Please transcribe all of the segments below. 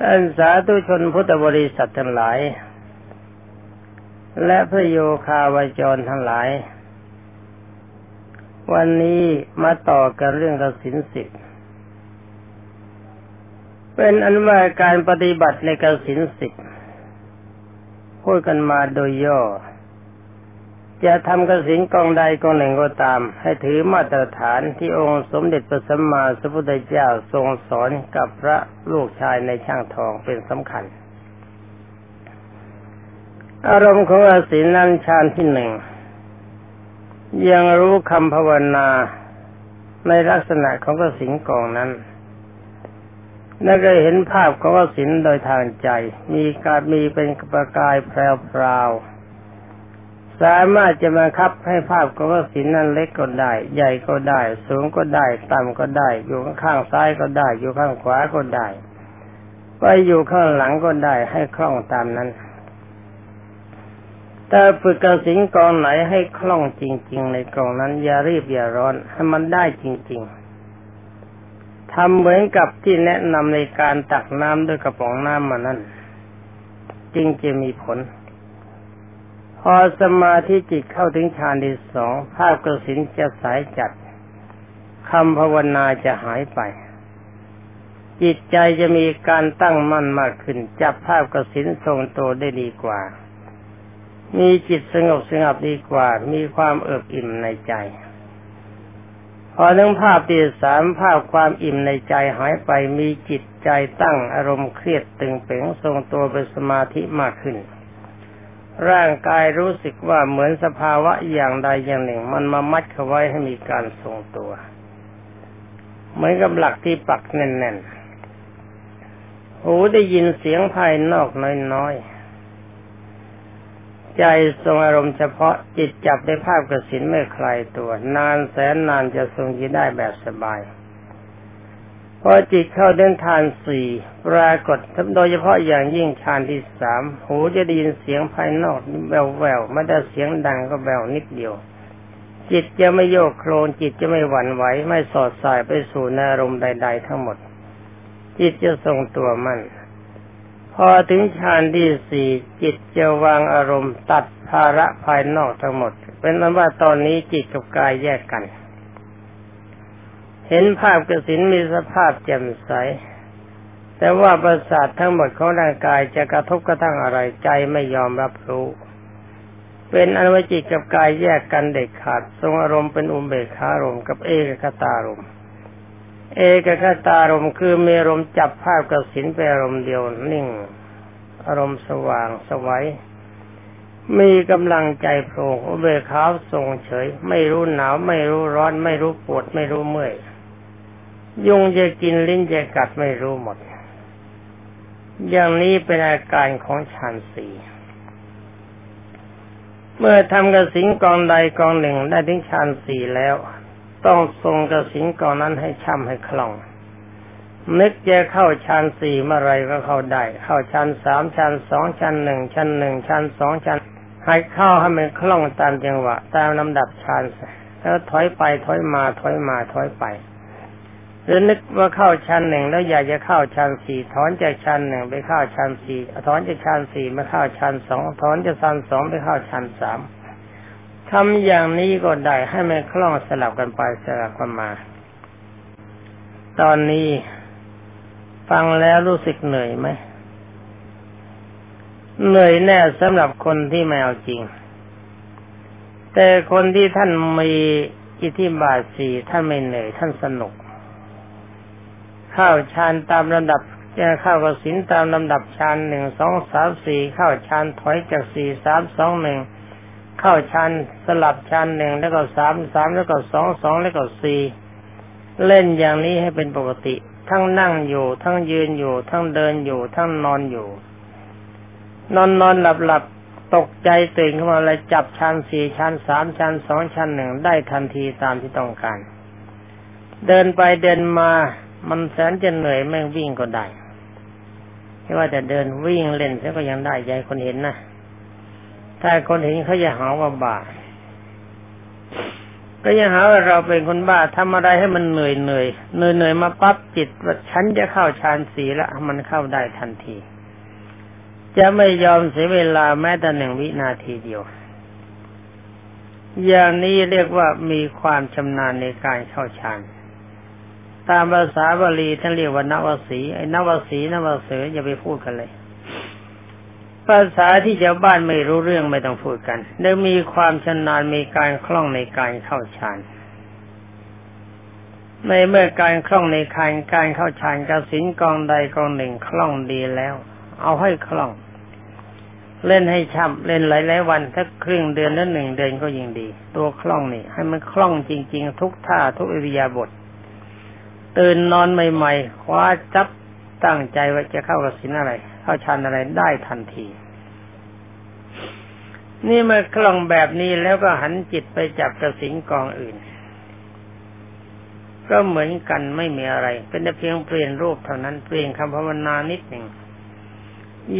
ท่านสาธุชนพุทธบริษัททั้งหลาย และพระโยคาวจรทั้งหลาย วันนี้มาต่อกันเรื่องกสินสิทธเป็นอันว่าการปฏิบัติในกสินสิทธิ์พูดกันมาโดยย่อ จะทำกสินกองใดกองหนึ่งก็ตาม ให้ถือมาตรฐานที่องค์สมเด็จพระสัมมาสัมพุทธเจ้าทรงสอนกับพระลูกชายในช่างทองเป็นสำคัญ อารมณ์ของกสินนั้นฌานที่หนึ่ง ยังรู้คำภาวนาในลักษณะของกสินกองนั้นนั่นก็เห็นภาพของกสินโดยทางใจ มีการมีเป็นประกายแพรว สามารถจะมาคับให้ภาพของสินนั้นเล็กก็ได้ ใหญ่ก็ได้ สูงก็ได้ ต่ำก็ได้ อยู่ข้างซ้ายก็ได้ อยู่ข้างขวาก็ได้ ไปอยู่ข้างหลังก็ได้ ให้คล่องตามนั้นแต่ฝึกกระสินกองไหนให้คล่องจริง ๆ ในกองนั้น อย่ารีบอย่าร้อน ให้มันได้จริง ๆทำเหมือนกับที่แนะนำในการตักน้ำด้วยกระป๋องน้ำมานั้นจริงจะมีผล อสมาธิจิตเข้าถึงฌานที่สองภาพกระสินจะสายจัดคำภาวนาจะหายไป จิตใจจะมีการตั้งมั่นมากขึ้น จับภาพกระสินทรงโตได้ดีกว่า มีจิตสงบสงบดีกว่า มีความเอิบอิ่มในใจ พอทั้งภาพที่สามภาพความอิ่มในใจหายไปมีจิตใจตั้งอารมณ์เครียดตึงเป๋งทรงตัวเป็นสมาธิมากขึ้น ร่างกายรู้สึกว่าเหมือนสภาวะอย่างใดอย่างหนึ่ง มันมามัดเขาไว้ให้มีการทรงตัว เหมือนกับหลักที่ปักแน่นๆ หูได้ยินเสียงภายนอกน้อยๆ ใจทรงอารมณ์เฉพาะจิตจับได้ภาพกระสินไม่คลายตัว นานแสนนานจะทรงยินได้แบบสบาย พอจิตเข้าเดินทานสี่ปรากฏโดยเฉพาะอย่างยิ่งฌานที่สามหูจะได้ยินเสียงภายนอกแววแววไม่ได้เสียงดังก็แววนิดเดียว จิตจะไม่โยกโคลนจิตจะไม่หวั่นไหวไม่สอดสายไปสู่อารมณ์ใด ๆ ทั้งหมด จิตจะทรงตัวมั่นพอถึงฌานที่สี่จิตจะวางอารมณ์ตัดภาระภายนอกทั้งหมด เป็นนั้นว่าตอนนี้จิตกับกายแยกกัน เห็นภาพกสินมีสภาพแจ่มใส แต่ว่าประสาททั้งหมดของร่างกายจะกระทบกระทั่งอะไรใจไม่ยอมรับรู้ เป็นอนุจิตกับกายแยกกันเด็ดขาด ทรงอารมณ์เป็นอุเบกขารมกับเอกคตารมเอกคตารมคือมีอารมณ์จับภาพกสินเป็นอารมณ์เดียวนิ่ง อารมณ์สว่างสวัยมีกำลังใจโปร่งอุเบกขาทรงเฉย ไม่รู้หนาวไม่รู้ร้อน ไม่รู้ปวดไม่รู้เมื่อย ยุงจะกินลิ้นจะกัดไม่รู้หมด อย่างนี้เป็นอาการของฌานสี่เมื่อทำกระสิงกองใดกองหนึ่งได้ถึงฌานสี่แล้ว ต้องทรงกระสิงกองนั้นให้ช่ำให้คล่อง นึกจะเข้าฌานสี่เมื่อไรก็เข้าได้ เข้าฌานสามฌานสองฌานหนึ่งฌานหนึ่งฌานสองฌานให้เข้าให้มันคล่องตามจังหวะ ตามลำดับฌานแล้วถอยไปถอยมาถอยมาถอยไป หรือนึกว่าเข้าชั้นหนึ่งแล้วอยากจะเข้าชั้นสี่ถอนจากชั้นหนึ่งไปเข้าชั้นสี่ถอนจากชั้นสี่มาเข้าชั้นสองถอนจากชั้นสองไปเข้าชั้นสามทำอย่างนี้ก็ได้ให้มันคล่องสลับกันไปสลับกันมา ตอนนี้ฟังแล้วรู้สึกเหนื่อยไหมเหนื่อยแน่สำหรับคนที่ไม่เอาจริง แต่คนที่ท่านมีอิทธิบาทสี่ท่านไม่เหนื่อยท่านสนุก เข้าฌานตามลำดับจะเข้ากสินตามลำดับฌานหนึ่งสองสามสี่เข้าฌานถอยจากสี่สามสองหนึ่งเข้าฌานสลับฌานหนึ่งแล้วก็สามสามแล้วก็สองสองแล้วก็สี่เล่นอย่างนี้ให้เป็นปกติ ทั้งนั่งอยู่ ทั้งยืนอยู่ ทั้งเดินอยู่ ทั้งนอนอยู่ นอนนอนหลับหลับตกใจตื่นขึ้นมาเลยจับชั้นสี่ชั้นสามชั้นสองชั้นหนึ่งได้ทันทีตามที่ต้องการ เดินไปเดินมา มันแสนจะเหนื่อยแม่งวิ่งก็ได้ไม่ว่าจะเดินวิ่งเล่นแล้วก็ยังได้ใจคนเห็นนะถ้าคนเห็นเขาจะหาว่าบ้าก็ยังหาว่าเราเป็นคนบ้าทำอะไรให้มันเหนื่อยเหนื่อยเหนื่อยเหนื่อยมาปั๊บจิตว่าฉันจะเข้าฌานสีแล้วมันเข้าได้ทันที จะไม่ยอมเสียเวลาแม้แต่หนึ่งวินาทีเดียว อย่างนี้เรียกว่ามีความชำนาญในการเข้าฌาน ตามภาษาบาลีท่านเรียกว่านวสีไอ้นวสีนวเสืออย่าไปพูดกันเลย ภาษาที่ชาวบ้านไม่รู้เรื่องไม่ต้องพูดกันเนื่อมีความชำนาญมีการคล่องในการเข้าฌานในเมื่อการคล่องในการการเข้าฌานกสินกองใดกองหนึ่งคล่องดีแล้ว เอาให้คล่อง เล่นให้ช่ำเล่นหลายๆวันถ้าครึ่งเดือนนั้นหนึ่งเดือนก็ยิ่งดี ตัวคล่องนี่ ให้มันคล่องจริง ๆ ทุกท่าทุกอิริยาบถ ตื่นนอนใหม่ๆคว้าจับตั้งใจว่าจะเข้ากสินอะไร เข้าฌานอะไรได้ทันที นี่เมื่อคล่องแบบนี้แล้วก็หันจิตไปจับกระสินกองอื่น ก็เหมือนกันไม่มีอะไร เป็นแต่เพียงเปลี่ยนรูปเท่านั้นเปลี่ยนคำภาวนานิดหนึ่ง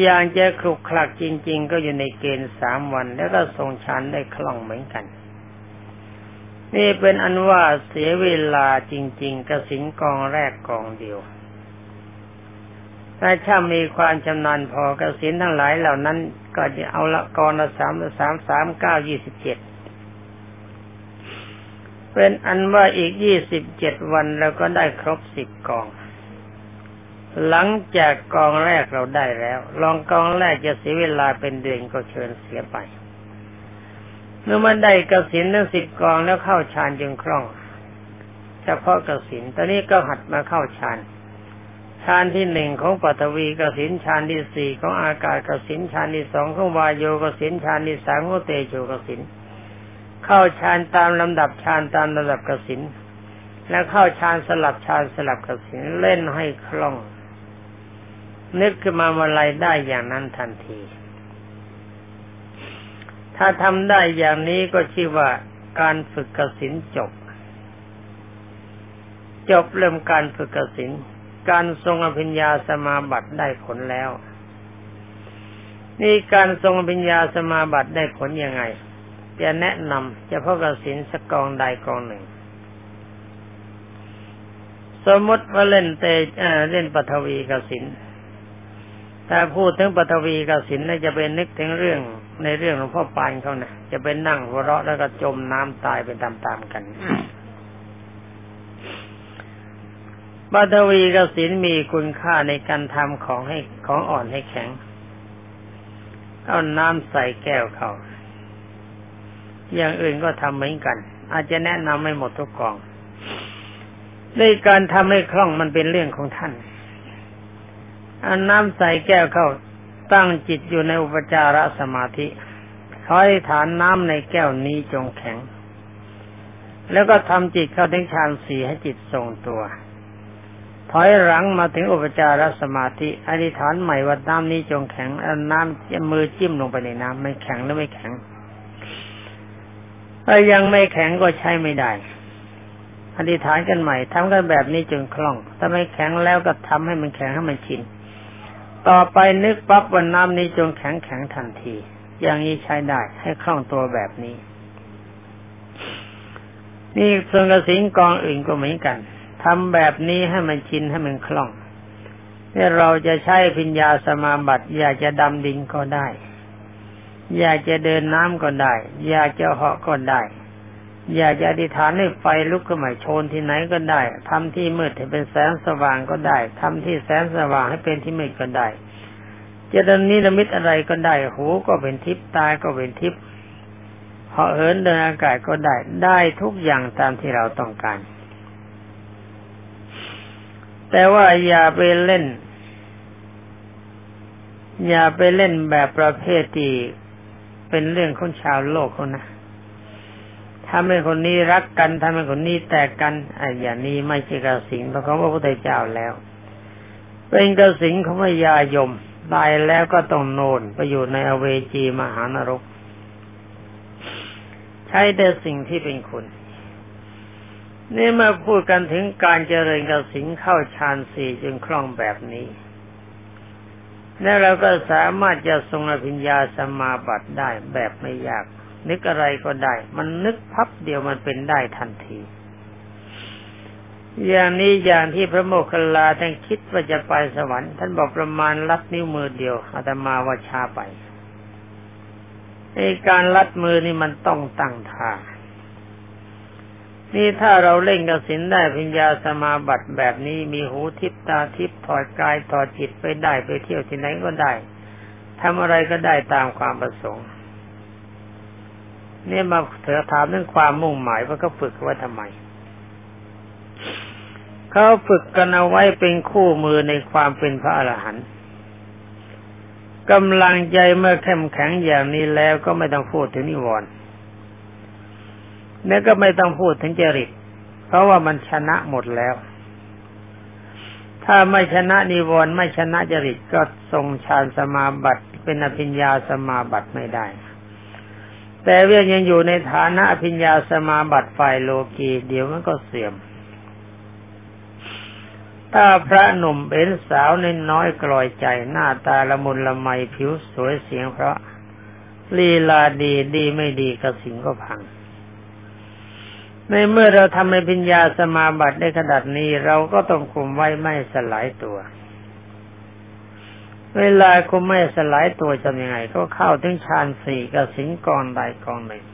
อย่างจะคลุกคลักจริง ๆ ก็อยู่ในเกณฑ์สามวัน แล้วก็ทรงฌานได้คล่องเหมือนกัน นี่เป็นอันว่าเสียเวลาจริง ๆ กระสินกองแรกกองเดียวถ้าช่ามีความชำนาญพอกระสินทั้งหลายเหล่านั้น ก็จะเอาละกองละสามสามสามเก้ายี่สิบเจ็ดเป็นอันว่าอีกยี่สิบเจ็ดวันเราก็ได้ครบสิบกอง หลังจากกองแรกเราได้แล้ว ลองกองแรกจะเสียเวลาเป็นเดือนก็เชิญเสียไป เมื่อมันได้กสินทั้งสิบกองแล้วเข้าฌานจึงคล่อง เฉพาะกสินตอนนี้ก็หัดมาเข้าฌานฌานที่หนึ่งของปัตวีกสินฌานที่สี่ของอากาศกสินฌานที่สองของวายโยกสินฌานที่สามของเตโชกสิน เข้าฌานตามลำดับฌานตามลำดับกสิน แล้วเข้าฌานสลับฌานสลับกสินเล่นให้คล่อง นึกขึ้นมาเมื่อไรได้อย่างนั้นทันที ถ้าทำได้อย่างนี้ก็ชื่อว่าการฝึกกสินจบ จบเริ่มการฝึกกสินการทรงอภิญญาสมาบัติได้ผลแล้ว นี่การทรงอภิญญาสมาบัติได้ผลยังไง จะแนะนำจะพกสินสักกองใดกองหนึ่ง สมมติว่าเล่นเตเล่นปฐวีกสิน ถ้าพูดถึงปฐวีกสินน่จะเป็นนึกถึงเรื่องในเรื่องหลวงพ่อปานเขานะจะเป็นนั่งหัวเราะแล้วก็จมน้ำตายไปตามๆกันปฐวีกสินมีคุณค่าในการทำของให้ของอ่อนให้แข็ง เอาน้ำใส่แก้วเขาอย่างอื่นก็ทำเหมือนกัน อาจจะแนะนำไม่หมดทุกกองในการทำให้คล่องมันเป็นเรื่องของท่าน อาน้ำใส่แก้วเข้าตั้งจิตอยู่ในอุปจารสมาธิคอยฐานน้ำในแก้วนี้จงแข็ง แล้วก็ทำจิตเข้าถึงฌานสี่ให้จิตทรงตัว ถอยหลังมาถึงอุปจารสมาธิอธิษฐานใหม่ว่าน้ำนี้จงแข็งเอาน้ำมือจิ้มลงไปในน้ำไม่แข็งหรือไม่แข็งถ้ายังไม่แข็งก็ใช้ไม่ได้อธิษฐานกันใหม่ทำกันแบบนี้จนคล่อง ถ้าไม่แข็งแล้วก็ทำให้มันแข็งให้มันชิน ต่อไปนึกปั๊บวันน้ำนี้จงแข็งแข็งทันที อย่างนี้ใช้ได้ให้คล่องตัวแบบนี้ นี่ส่วนกระสิงกองอื่นก็เหมือนกันทำแบบนี้ให้มันชินให้มันคล่องนี่เราจะใช้พิญญาสมาบัติ อยากจะดำดินก็ได้ อยากจะเดินน้ำก็ได้ อยากจะเหาะก็ได้ อยากจะอธิษฐานให้ไฟลุกขึ้นมาโชนที่ไหนก็ได้ทำที่มืดให้เป็นแสงสว่างก็ได้ทำที่แสงสว่างให้เป็นที่มืดก็ได้จะดนิรมิตอะไรก็ได้ หูก็เป็นทิพย์ตาก็เป็นทิพย์เหาะเหินเดินอากาศก็ได้ ได้ทุกอย่างตามที่เราต้องการ แต่ว่าอย่าไปเล่น อย่าไปเล่นแบบประเภทที่เป็นเรื่องของชาวโลกเขานะ ทำให้คนนี้รักกันทำให้คนนี้แตกกันไอ้อย่างนี้ไม่ใช่กระสิงเพราะเขาพระพุทธเจ้าแล้ว เป็นกระสิงของพญายมตายแล้วก็ต้องโนนไปอยู่ในอเวจีมหานรก ใช้แต่สิ่งที่เป็นคุณนี่มาพูดกันถึงการเจริญกสิงเข้าฌานสี่จึงคล่องแบบนี้ แล้วเราก็สามารถจะทรงอภิญญาสมาบัติได้แบบไม่ยาก นึกอะไรก็ได้ มันนึกพับเดียวมันเป็นได้ทันที อย่างนี้อย่างที่พระโมคคัลลาท่านคิดว่าจะไปสวรรค์ท่านบอกประมาณลัดนิ้วมือเดียวอาตมาว่าชาไปไอการลัดมือนี่มันต้องตั้งท่านี่ถ้าเราเล่นกสินได้พิญญาสมาบัติแบบนี้มีหูทิพตาทิพถอดกายถอดจิตไปได้ไปเที่ยวที่ไหนก็ได้ทำอะไรก็ได้ตามความประสงค์ นี่มาเถอถามเรื่องความมุ่งหมายว่าเขาฝึกไว้ทำไมเขาฝึกกันเอาไว้เป็นคู่มือในความเป็นพระอรหันต์กำลังใจเมื่อเข้มแข็งอย่างนี้แล้วก็ไม่ต้องพูดถึงนิวรณ์แล้วก็ไม่ต้องพูดถึงจริต เพราะว่ามันชนะหมดแล้ว ถ้าไม่ชนะนิวรณ์ไม่ชนะจริตก็ทรงฌานสมาบัติเป็นอภิญญาสมาบัติไม่ได้ แต่เวียยังอยู่ในฐานะอภิญญาสมาบัติฝ่ายโลกีเดี๋ยวมันก็เสื่อม ถ้าพระหนุ่มเป็นสาวในน้อยกลอยใจหน้าตาละมุนละไมผิวสวยเสียงเพราะลีลาดีดีไม่ดีกระสิงก็พัง ในเมื่อเราทำในปัญญาสมาบัติได้ขนาดนี้เราก็ต้องคุมไว้ไม่สลายตัว เวลาคุมไม่สลายตัวจะยังไง ก็เข้าถึงฌานสี่กับสิงกองใดกองหนึ่ง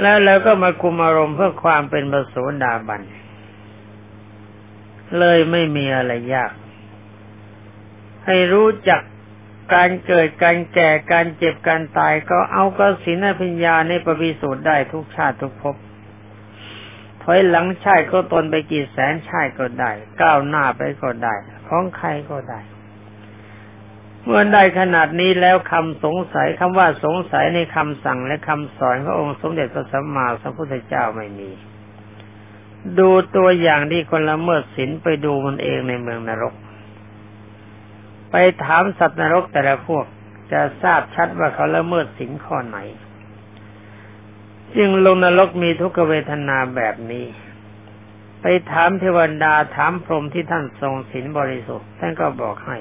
แล้วเราก็มาคุมอารมณ์เพื่อความเป็นประสูดาบัน เลยไม่มีอะไรยาก ให้รู้จักการเกิดการแก่การเจ็บการตายก็เอากสินพิญญาในปริสูตรได้ทุกชาติทุกภพ ถอยหลังชาติก็ตนไปกี่แสนชาติก็ได้ ก้าวหน้าไปก็ได้ ของใครก็ได้ เมื่อได้ขนาดนี้แล้วคำสงสัยคำว่าสงสัยในคำสั่งและคำสอนขององค์สมเด็จพระสัมมาสัมพุทธเจ้าไม่มี ดูตัวอย่างที่คนละเมิดศีลไปดูมันเองในเมืองนรก ไปถามสัตว์นรกแต่ละพวกจะทราบชัดว่าเขาละเมิดสินข้อไหน จึงลงนรกมีทุกขเวทนาแบบนี้ ไปถามเทวดาถามพรหมที่ท่านทรงศีลบริสุทธิ์ท่านก็บอกให้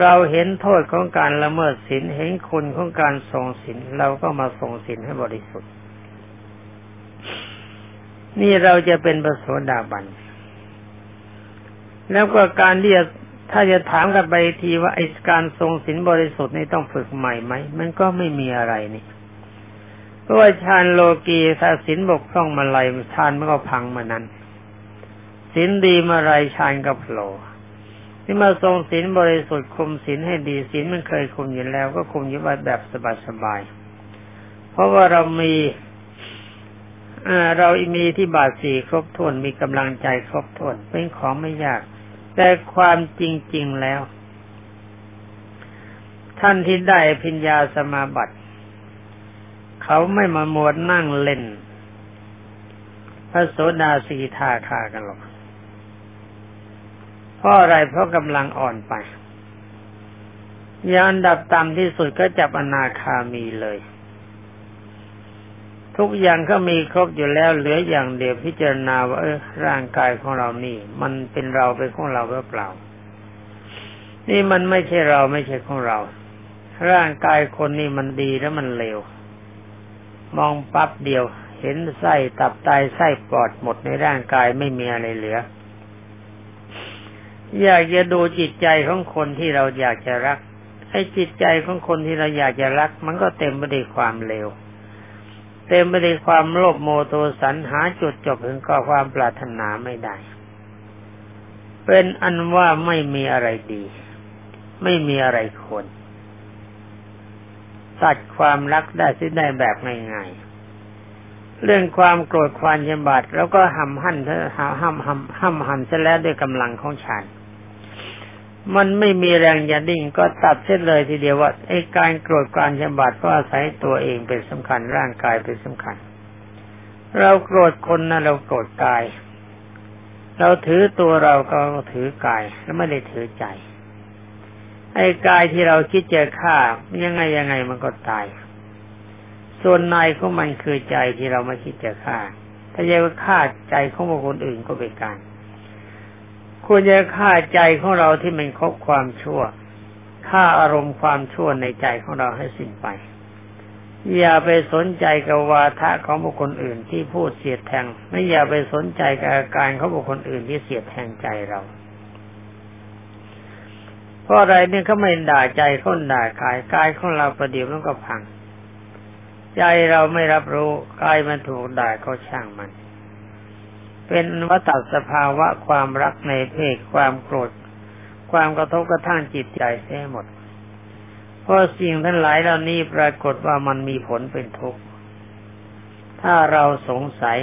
เราเห็นโทษของการละเมิดศีลเห็นคุณของการทรงศีลเราก็มาทรงศีลให้บริสุทธิ์ นี่เราจะเป็นประโสดาบัน แล้วก็การที่จะถ้าจะถามกันไปทีว่าไอ้การทรงศีลบริสุทธิ์นี่ต้องฝึกใหม่ไหมมันก็ไม่มีอะไรนี่ เพราะว่าฌานโลกีถ้าศีลบกพร่องมาไรฌานมันก็พังมานั้นศีลดีมาไรฌานก็โผล่ที่มาทรงศีลบริสุทธิ์คุมศีลให้ดีศีลมันเคยคุมอยู่แล้ว ก็คุมอยู่แบบสบายๆเพราะว่าเรามีเรามีที่บาทสี่ครบถ้วนมีกำลังใจครบถ้วนเป็นของไม่ยาก แต่ความจริงๆแล้ว ท่านที่ได้พิญญาสมาบัติ เขาไม่มาหมดนั่งเล่น พระโสดาสีทาคากันหรอกเพราะอะไรเพราะกำลังอ่อนไปยานดับต่ำที่สุดก็จับอนาคามีเลย ทุกอย่างก็มีครบอยู่แล้วเหลืออย่างเดียวพิจารณาว่าเออร่างกายของเรานี่ มันเป็นเราเป็นของเราหรือเปล่า นี่มันไม่ใช่เราไม่ใช่ของเรา ร่างกายคนนี่มันดีแล้วมันเลว มองปั๊บเดียว เห็นไส้ตับไตไส้ปอดหมดในร่างกายไม่มีอะไรเหลือ อยากจะดูจิตใจของคนที่เราอยากจะรักไอ้จิตใจของคนที่เราอยากจะรัก มันก็เต็มไปด้วยความเลวเต็มไปด้วยความโลภโมโทสันหาจุดจบถึงก็ความปรารถนาไม่ได้ เป็นอันว่าไม่มีอะไรดี ไม่มีอะไรควร ตัดความรักได้สิได้แบบง่ายๆ เรื่องความโกรธความยำบาดแล้วก็ห้ำหั่นห้ำห้ำห้ำห้ำหั่นเสียแล้วด้วยกำลังของฉันมันไม่มีแรงยันดิ่งก็ตัดเส้นเลยทีเดียวว่าไอ้การโกรธการฉบาดก็อาศัยตัวเองเป็นสำคัญร่างกายเป็นสำคัญ เราโกรธคนนะเราโกรธกาย เราถือตัวเราก็ถือกายแล้วไม่ได้ถือใจ ไอ้กายที่เราคิดจะฆ่ายังไงยังไงมันก็ตาย ส่วนนายของมันคือใจที่เราไม่คิดจะฆ่า ถ้าจะฆ่าใจของบุคคลอื่นก็เป็นการควรจะฆ่าใจของเราที่มันคบความชั่วฆ่าอารมณ์ความชั่วในใจของเราให้สิ้นไป อย่าไปสนใจกับวาทะของบุคคลอื่นที่พูดเสียดแทง ไม่อย่าไปสนใจกับอาการของบุคคลอื่นที่เสียดแทงใจเรา เพราะอะไรเนี่ยเขาไม่ด่าใจเขาด่ากายกายของเราประเดี๋ยวมันก็พัง ใจเราไม่รับรู้กายมันถูกด่าก็ช่างมัน เป็นวัฏสภาวะความรักในเพศความโกรธ ความกระทบกระทั่งจิตใจเสียหมดเพราะสิ่งทั้งหลายเหล่านี้ปรากฏว่ามันมีผลเป็นทุกข์ถ้าเราสงสัย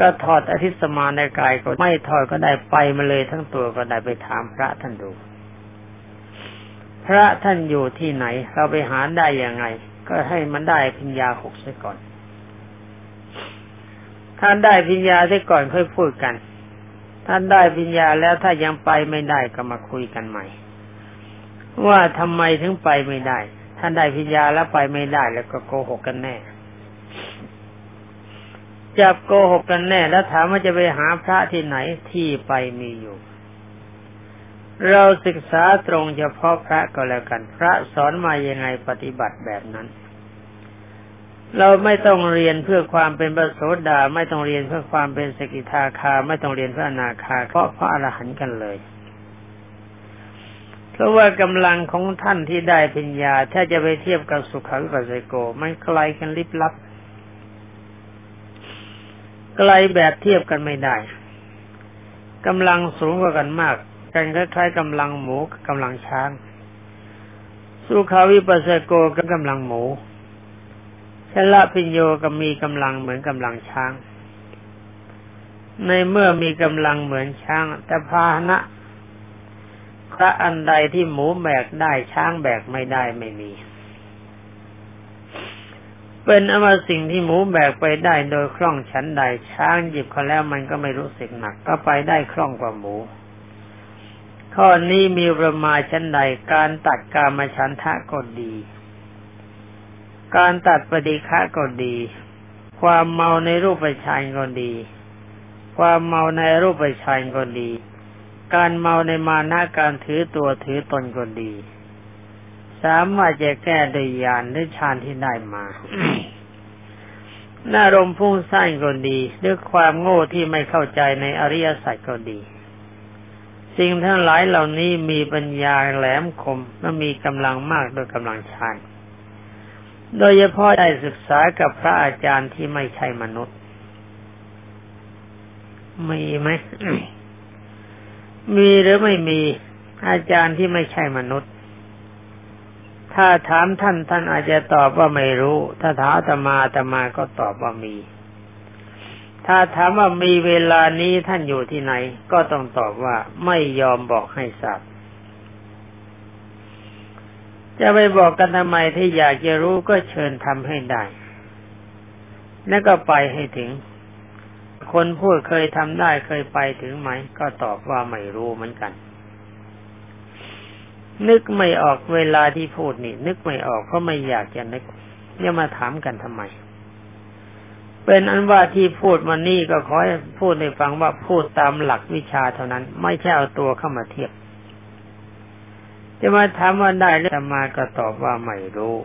ก็ถอดอธิสมาในกายก็ไม่ถอดก็ได้ไปมาเลยทั้งตัวก็ได้ไปถามพระท่านดู พระท่านอยู่ที่ไหน เราไปหาได้ยังไง ก็ให้มันได้พิญญาหกเสียก่อนท่านได้พิญญาเสียก่อนค่อยพูดกันท่านได้ปัญญาแล้วถ้ายังไปไม่ได้ก็มาคุยกันใหม่ ว่าทำไมถึงไปไม่ได้ท่านได้ปัญญาแล้วไปไม่ได้แล้วก็โกหกกันแน่จับโกหกกันแน่ แล้วถามว่าจะไปหาพระที่ไหนที่ไปมีอยู่ เราศึกษาตรงเฉพาะพระก็แล้วกัน พระสอนมายังไงปฏิบัติแบบนั้น เราไม่ต้องเรียนเพื่อความเป็นพระโสดา ไม่ต้องเรียนเพื่อความเป็นสกิทาคา ไม่ต้องเรียนเพื่ออนาคาเพราะพระอรหันต์กันเลย เพราะว่ากำลังของท่านที่ได้ปัญญา ถ้าจะไปเทียบกับสุขวิปัสสโกมันไกลกันลิบลับ ไกลแบบเทียบกันไม่ได้กำลังสูงกว่ากันมาก กันคล้ายๆกำลังหมูกำลังช้าง สุขาวิปัสสโกกับกำลังหมูชละพิญโยก็มีกำลังเหมือนกำลังช้าง ในเมื่อมีกำลังเหมือนช้าง แต่พาหนะพระอันใดที่หมูแบกได้ช้างแบกไม่ได้ไม่มี เป็นอมาสิ่งที่หมูแบกไปได้โดยคล่องชั้นใดช้างหยิบเขาแล้วมันก็ไม่รู้สึกหนัก ก็ไปได้คล่องกว่าหมู ข้อนี้มีประมาชั้นใดการตัดกามาชันทะก็ดี การตัดปฏิฆะก็ดี ความเมาในรูปฌานก็ดี ความเมาในรูปฌานก็ดี การเมาในมานะการถือตัวถือตนก็ดี สามารถจะแก้โดยญาณหรือฌานที่ได้มาหน้ารมพุ่งสร้างก็ดีด้วยความโง่ที่ไม่เข้าใจในอริยสัจก็ดี สิ่งทั้งหลายเหล่านี้มีปัญญาแหลมคมและมีกำลังมากโดยกำลังฌานโดยเฉพาะได้ศึกษากับพระอาจารย์ที่ไม่ใช่มนุษย์ มีไหมมีหรือไม่มีอาจารย์ที่ไม่ใช่มนุษย์ ถ้าถามท่านท่านอาจจะตอบว่าไม่รู้ ถ้าถามตมาตมาก็ตอบว่ามี ถ้าถามว่ามีเวลานี้ท่านอยู่ที่ไหน ก็ต้องตอบว่าไม่ยอมบอกให้ทราบจะไปบอกกันทำไมที่อยากจะรู้ก็เชิญทำให้ได้ แล้วก็ไปให้ถึง คนพูดเคยทำได้เคยไปถึงไหม ก็ตอบว่าไม่รู้เหมือนกัน นึกไม่ออกเวลาที่พูดนี่ นึกไม่ออกเพราะไม่อยากจะนึกเนี่ยมาถามกันทำไม เป็นอันว่าที่พูดมานี่ก็ขอให้พูดในฟังว่าพูดตามหลักวิชาเท่านั้น ไม่ใช่เอาตัวเข้ามาเทียบ จะมาถามว่าได้หรือมาก็ตอบว่าไม่รู้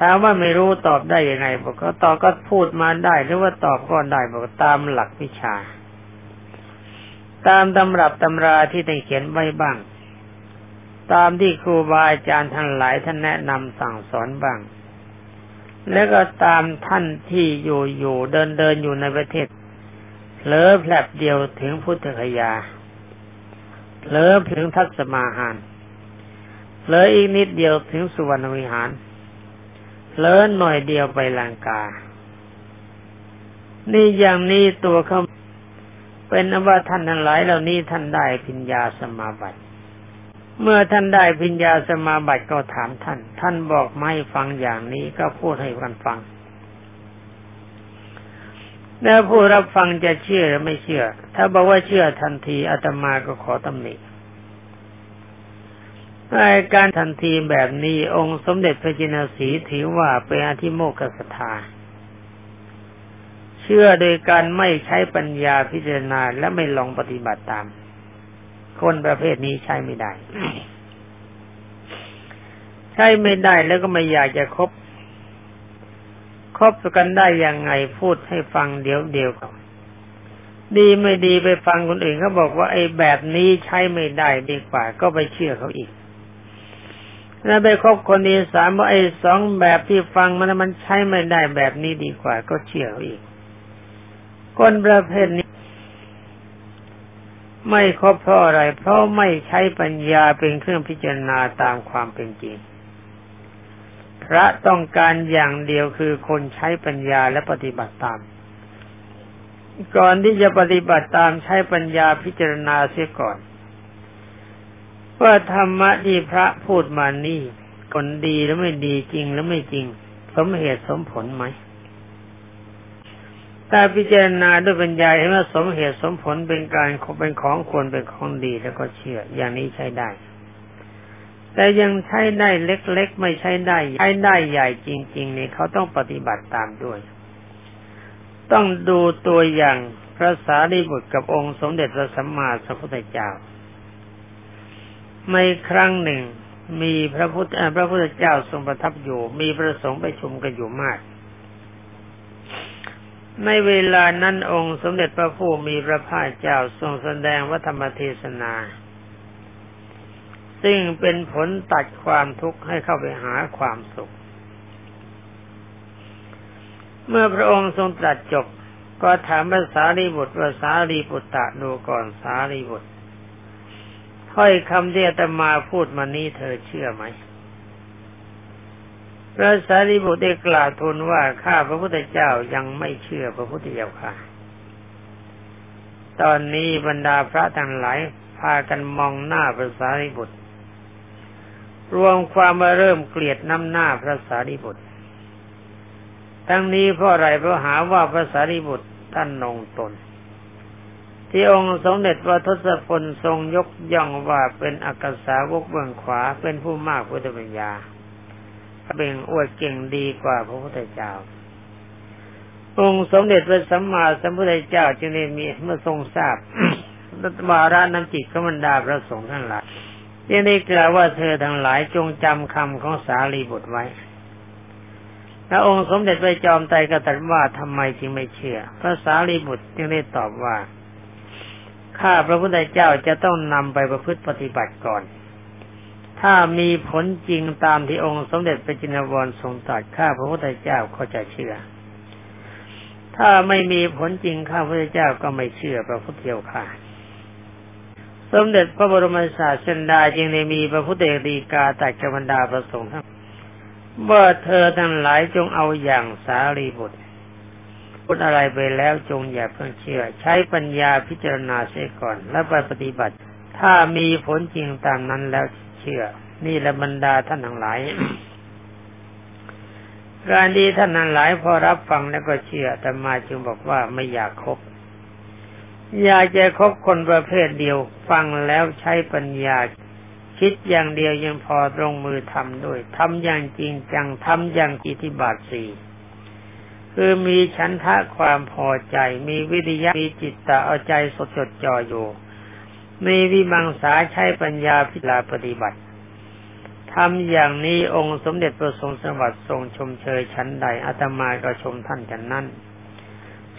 ถามว่าไม่รู้ตอบได้ยังไงบอกก็ตอบก็พูดมาได้ หรือว่าตอบก็ได้บอกตามหลักวิชา ตามตำรับตำราที่ได้เขียนไว้บ้าง ตามที่ครูบาอาจารย์ทั้งหลายท่านแนะนำสั่งสอนบ้าง แล้วก็ตามท่านที่อยู่อยู่เดินเดินอยู่ในประเทศเลอแผลบเดียวถึงพุทธคยาเลอถึงทัศมาหานเลืออีกนิดเดียวถึงสุวรรณวิหารเลือหน่อยเดียวไปลังกา นี่อย่างนี้ตัวเขาเป็นว่าท่านทั้งหลายเหล่านี้ท่านได้พิญญาสมาบัติ เมื่อท่านได้พิญญาสมาบัติก็ถามท่าน ท่านบอกไม่ฟังอย่างนี้ก็พูดให้กันฟัง แล้วผู้รับฟังจะเชื่อหรือไม่เชื่อ ถ้าบอกว่าเชื่อทันทีอาตมาก็ขอตำหนิการทันทีแบบนี้องค์สมเด็จพระจินสีถือว่าเป็นอธิโมกขศรัทธาเชื่อโดยการไม่ใช้ปัญญาพิจารณาและไม่ลองปฏิบัติตาม คนประเภทนี้ใช้ไม่ได้ ใช้ไม่ได้แล้วก็ไม่อยากจะคบ คบกันได้ยังไงพูดให้ฟังเดี๋ยวเดียวกันดีไม่ดีไปฟังคนอื่นเขาบอกว่าไอ้แบบนี้ใช้ไม่ได้ดีกว่า ก็ไปเชื่อเขาอีกแล้วไปคบคนที่สามว่าไอ้สองแบบที่ฟังมันมันใช้ไม่ได้แบบนี้ดีกว่า ก็เชื่อเขาอีกคนประเภทนี้ ไม่ครบเพราะอะไร เพราะไม่ใช้ปัญญาเป็นเครื่องพิจารณาตามความเป็นจริง พระต้องการอย่างเดียวคือคนใช้ปัญญาและปฏิบัติตาม ก่อนที่จะปฏิบัติตามใช้ปัญญาพิจารณาเสียก่อน ว่าธรรมะที่พระพูดมานี่คนดีหรือไม่ดีจริงหรือไม่จริง สมเหตุสมผลไหม ถ้าพิจารณาด้วยปัญญาเห็นว่าสมเหตุสมผลเป็นการเป็นของควรเป็นของดีแล้วก็เชื่อ อย่างนี้ใช้ได้ แต่ยังใช้ได้เล็กๆ ไม่ใช้ได้ใช้ได้ใหญ่จริงๆนี่เขาต้องปฏิบัติตามด้วย ต้องดูตัวอย่างพระสารีบุตรกับองค์สมเด็จพระสัมมาสัมพุทธเจ้าในครั้งหนึ่งมีพระพุทธพระพุทธเจ้าทรงประทับอยู่ มีพระสงฆ์ไปชุมกันอยู่มาก ในเวลานั้นองค์สมเด็จพระผู้มีพระภาคเจ้าทรงแสดงวัธรรมเทศนา ซึ่งเป็นผลตัดความทุกข์ให้เข้าไปหาความสุข เมื่อพระองค์ทรงตรัสจบ ก็ถามภาษารีบุตรว่าสารีบุตรตะดูก่อนสารีบุตรถ้อยคำที่อาตมาพูดมานี้เธอเชื่อไหม พระสารีบุตรได้กล่าวทูลว่าข้าพระพุทธเจ้ายังไม่เชื่อพระพุทธเจ้าค่ะ ตอนนี้บรรดาพระทั้งหลายพากันมองหน้าพระสารีบุตร รวมความมาเริ่มเกลียดน้ำหน้าพระสารีบุตร ทั้งนี้เพราะอะไรเพราะหาว่าพระสารีบุตรท่านนงตน ที่องค์สมเด็จพระทศพลทรงยกย่องว่าเป็นอักษาวกเบื้องขวาเป็นผู้มากพุทธปัญญา เป็นอวดเก่งดีกว่าพระพุทธเจ้า องค์สมเด็จพระสัมมาสัมพุทธเจ้าจึงได้มีเมื่อทรงทราบรัตมาราน้ำจิตขมันดาพระสงฆ์ทั้งหลายจึงได้กล่าวว่าเธอทั้งหลายจงจำคำของสารีบุตรไว้พระองค์สมเด็จพระจอมไตรก็ตรัสว่าทำไมจึงไม่เชื่อ พระสารีบุตรจึงได้ตอบว่าข้าพระพุทธเจ้าจะต้องนำไปประพฤติปฏิบัติก่อน ถ้ามีผลจริงตามที่องค์สมเด็จพระจินวรทรงตรัสข้าพระพุทธเจ้าก็จะเชื่อ ถ้าไม่มีผลจริงข้าพระพุทธเจ้าก็ไม่เชื่อพระพุทธเจ้าค่ะ สมเด็จพระบรมศาสดาจึงได้มีพระพุทธเดีกาตัดกบรรดาประสงค์ทั้งว่าเธอทั้งหลายจงเอาอย่างสารีบุตรพูดอะไรไปแล้วจงอย่าเพิ่งเชื่อ ใช้ปัญญาพิจารณาเสียก่อน แล้วไปปฏิบัติ ถ้ามีผลจริงตามนั้นแล้ว ชื่อ นี่แหละบรรดาท่านทั้งหลายการดีท่านทั้งหลายพอรับฟังแล้วก็เชื่อแต่มาจึงบอกว่าไม่อยากคบอยากจะคบคนประเภทเดียว ฟังแล้วใช้ปัญญา คิดอย่างเดียวยังพอตรงมือทำด้วยทำอย่างจริงจังทำอย่างอิทธิบาทสี่คือมีฉันทะความพอใจ มีวิริยะมีจิตตะเอาใจสดจดจ่ออยู่ มีวิมังสาใช้ปัญญาพิลาปฏิบัติทำอย่างนี้องค์สมเด็จพระทรงสวัสดิ์ทรงชมเชยชั้นใดอาตมาก็ชมท่านกันนั่น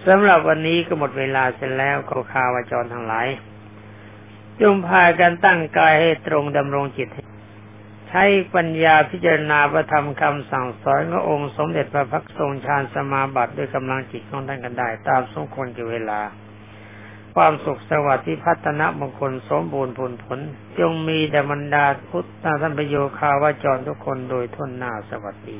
สำหรับวันนี้ก็หมดเวลาเสร็จแล้วก็คาวาจรทั้งหลายจงพากันตั้งกายให้ตรงดำรงจิต ใช้ปัญญาพิจารณาประธรรมคำสั่งสอนขององค์สมเด็จพระพักทรงฌานสมาบัติด้วยกำลังจิตของท่านกันได้ ตามสมควรแก่เวลา ความสุขสวัสดิ์ที่พัฒนามงคลสมบูรณ์ผลผล จงมีแด่บรรดาพุทธท่านประโยคาวาจรทุกคนโดยทุนหน้าสวัสดี